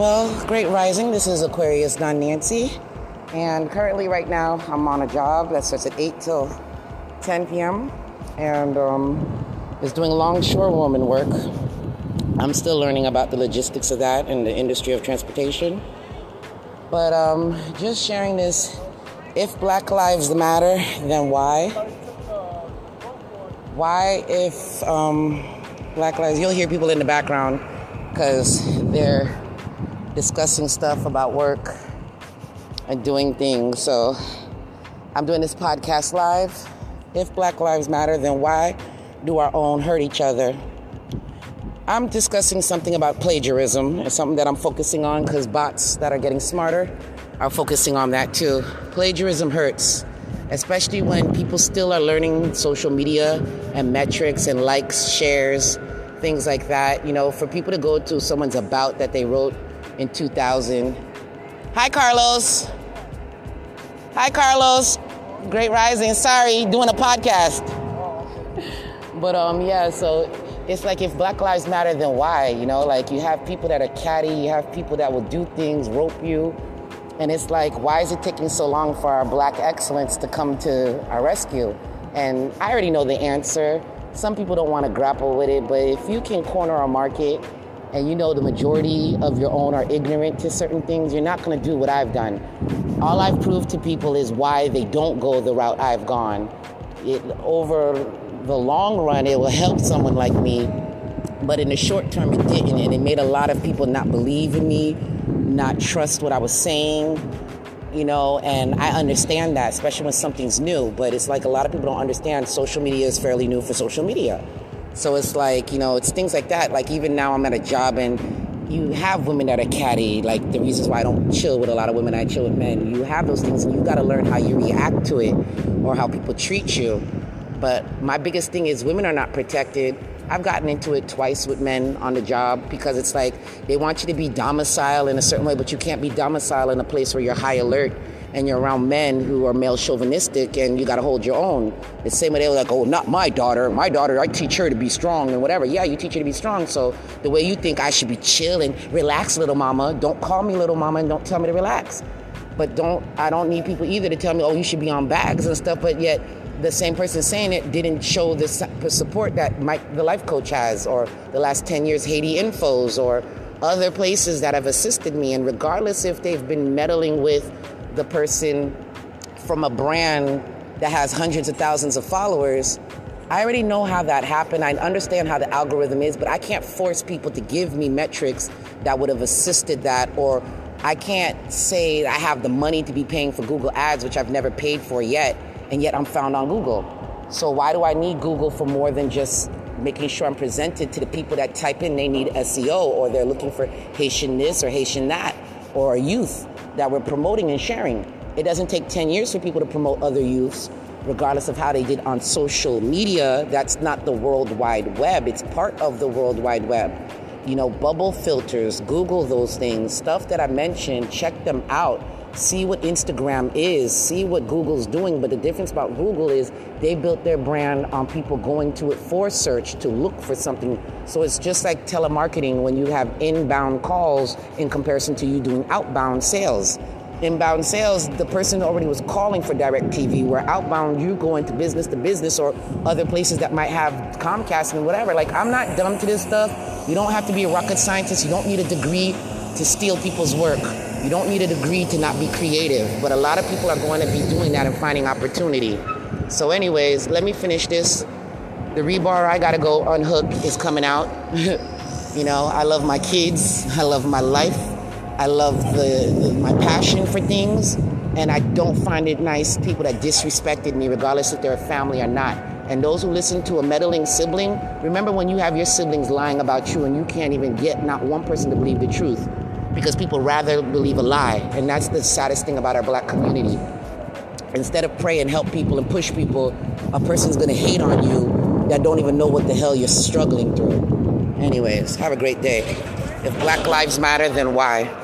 Well, great rising. This is Aquarius Don Nancy. And currently, right now, I'm on a job that starts at 8 till 10 p.m. and um, is doing longshorewoman work. I'm still learning about the logistics of that and the industry of transportation. But um, just sharing this if Black Lives Matter, then why? Why, if um, Black Lives, you'll hear people in the background because they're discussing stuff about work and doing things. So I'm doing this podcast live. If Black Lives Matter, then why do our own hurt each other? I'm discussing something about plagiarism. Something that I'm focusing on because bots that are getting smarter are focusing on that too. Plagiarism hurts, especially when people still are learning social media and metrics and likes, shares, things like that. You know, for people to go to someone's about that they wrote in 2000. Hi, Carlos. Hi, Carlos. Great rising. Sorry, doing a podcast. But um, yeah, so it's like if Black Lives Matter, then why? You know, like you have people that are catty, you have people that will do things, rope you, and it's like, why is it taking so long for our black excellence to come to our rescue? And I already know the answer. Some people don't want to grapple with it, but if you can corner a market and you know the majority of your own are ignorant to certain things, you're not going to do what I've done. All I've proved to people is why they don't go the route I've gone. It, over the long run, it will help someone like me, but in the short term, it didn't. And it made a lot of people not believe in me, not trust what I was saying, you know, and I understand that, especially when something's new. But it's like a lot of people don't understand social media is fairly new for social media. So it's like, you know, it's things like that. Like even now I'm at a job and you have women that are catty, like the reasons why I don't chill with a lot of women, I chill with men. You have those things and you gotta learn how you react to it or how people treat you. But my biggest thing is women are not protected. I've gotten into it twice with men on the job because it's like they want you to be domicile in a certain way, but you can't be domicile in a place where you're high alert and you're around men who are male chauvinistic and you got to hold your own. The same way they're like, oh, not my daughter. My daughter, I teach her to be strong and whatever. Yeah, you teach her to be strong. So the way you think I should be chill and relax, little mama, don't call me little mama and don't tell me to relax. But don't, I don't need people either to tell me, oh, you should be on bags and stuff. But yet the same person saying it didn't show the support that Mike, the life coach has, or the last 10 years Haiti Infos, or other places that have assisted me. And regardless if they've been meddling with the person from a brand that has hundreds of thousands of followers, I already know how that happened. I understand how the algorithm is, but I can't force people to give me metrics that would have assisted that, or I can't say I have the money to be paying for Google ads, which I've never paid for yet, and yet I'm found on Google. So why do I need Google for more than just making sure I'm presented to the people that type in they need SEO or they're looking for Haitian this or Haitian that or youth? That we're promoting and sharing. It doesn't take 10 years for people to promote other youths, regardless of how they did on social media. That's not the World Wide Web, it's part of the World Wide Web. You know, bubble filters, Google those things, stuff that I mentioned, check them out see what Instagram is, see what Google's doing. But the difference about Google is they built their brand on people going to it for search to look for something. So it's just like telemarketing when you have inbound calls in comparison to you doing outbound sales. Inbound sales, the person already was calling for DirecTV, where outbound, you go into business to business or other places that might have Comcast and whatever. Like, I'm not dumb to this stuff. You don't have to be a rocket scientist, you don't need a degree to steal people's work. You don't need a degree to not be creative, but a lot of people are going to be doing that and finding opportunity. So, anyways, let me finish this. The rebar I gotta go unhook is coming out. you know, I love my kids, I love my life, I love the, my passion for things, and I don't find it nice people that disrespected me, regardless if they're a family or not. And those who listen to a meddling sibling, remember when you have your siblings lying about you and you can't even get not one person to believe the truth because people rather believe a lie. And that's the saddest thing about our black community. Instead of pray and help people and push people, a person's gonna hate on you that don't even know what the hell you're struggling through. Anyways, have a great day. If Black Lives Matter, then why?